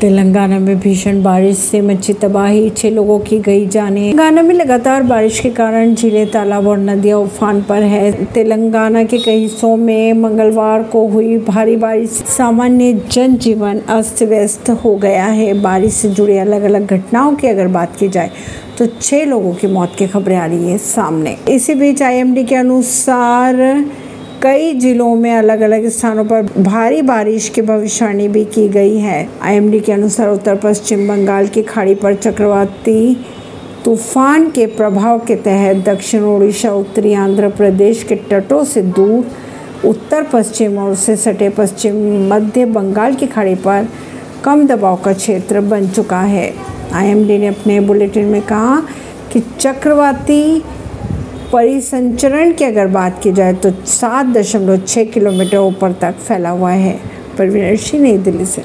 तेलंगाना में भीषण बारिश से मची तबाही, छह लोगों की गई जाने। तेलंगाना में लगातार बारिश के कारण झीलें तालाब और नदियाँ उफान पर है। तेलंगाना के कई हिस्सों में मंगलवार को हुई भारी बारिश। सामान्य जनजीवन अस्त व्यस्त हो गया है। बारिश से जुड़ी अलग अलग घटनाओं की अगर बात की जाए तो छह लोगों की मौत की खबरें आ रही है सामने। इसी बीच आईएमडी के अनुसार कई जिलों में अलग अलग स्थानों पर भारी बारिश की भविष्यवाणी भी की गई है। आईएमडी के अनुसार उत्तर पश्चिम बंगाल की खाड़ी पर चक्रवाती तूफ़ान के प्रभाव के तहत दक्षिण ओडिशा, उत्तरी आंध्र प्रदेश के तटों से दूर, उत्तर पश्चिम और उससे सटे पश्चिम मध्य बंगाल की खाड़ी पर कम दबाव का क्षेत्र बन चुका है। आईएमडी ने अपने बुलेटिन में कहा कि चक्रवाती परिसंचरण की अगर बात की जाए तो सात दशमलव छः किलोमीटर ऊपर तक फैला हुआ है। परवीन सिंह नई दिल्ली से।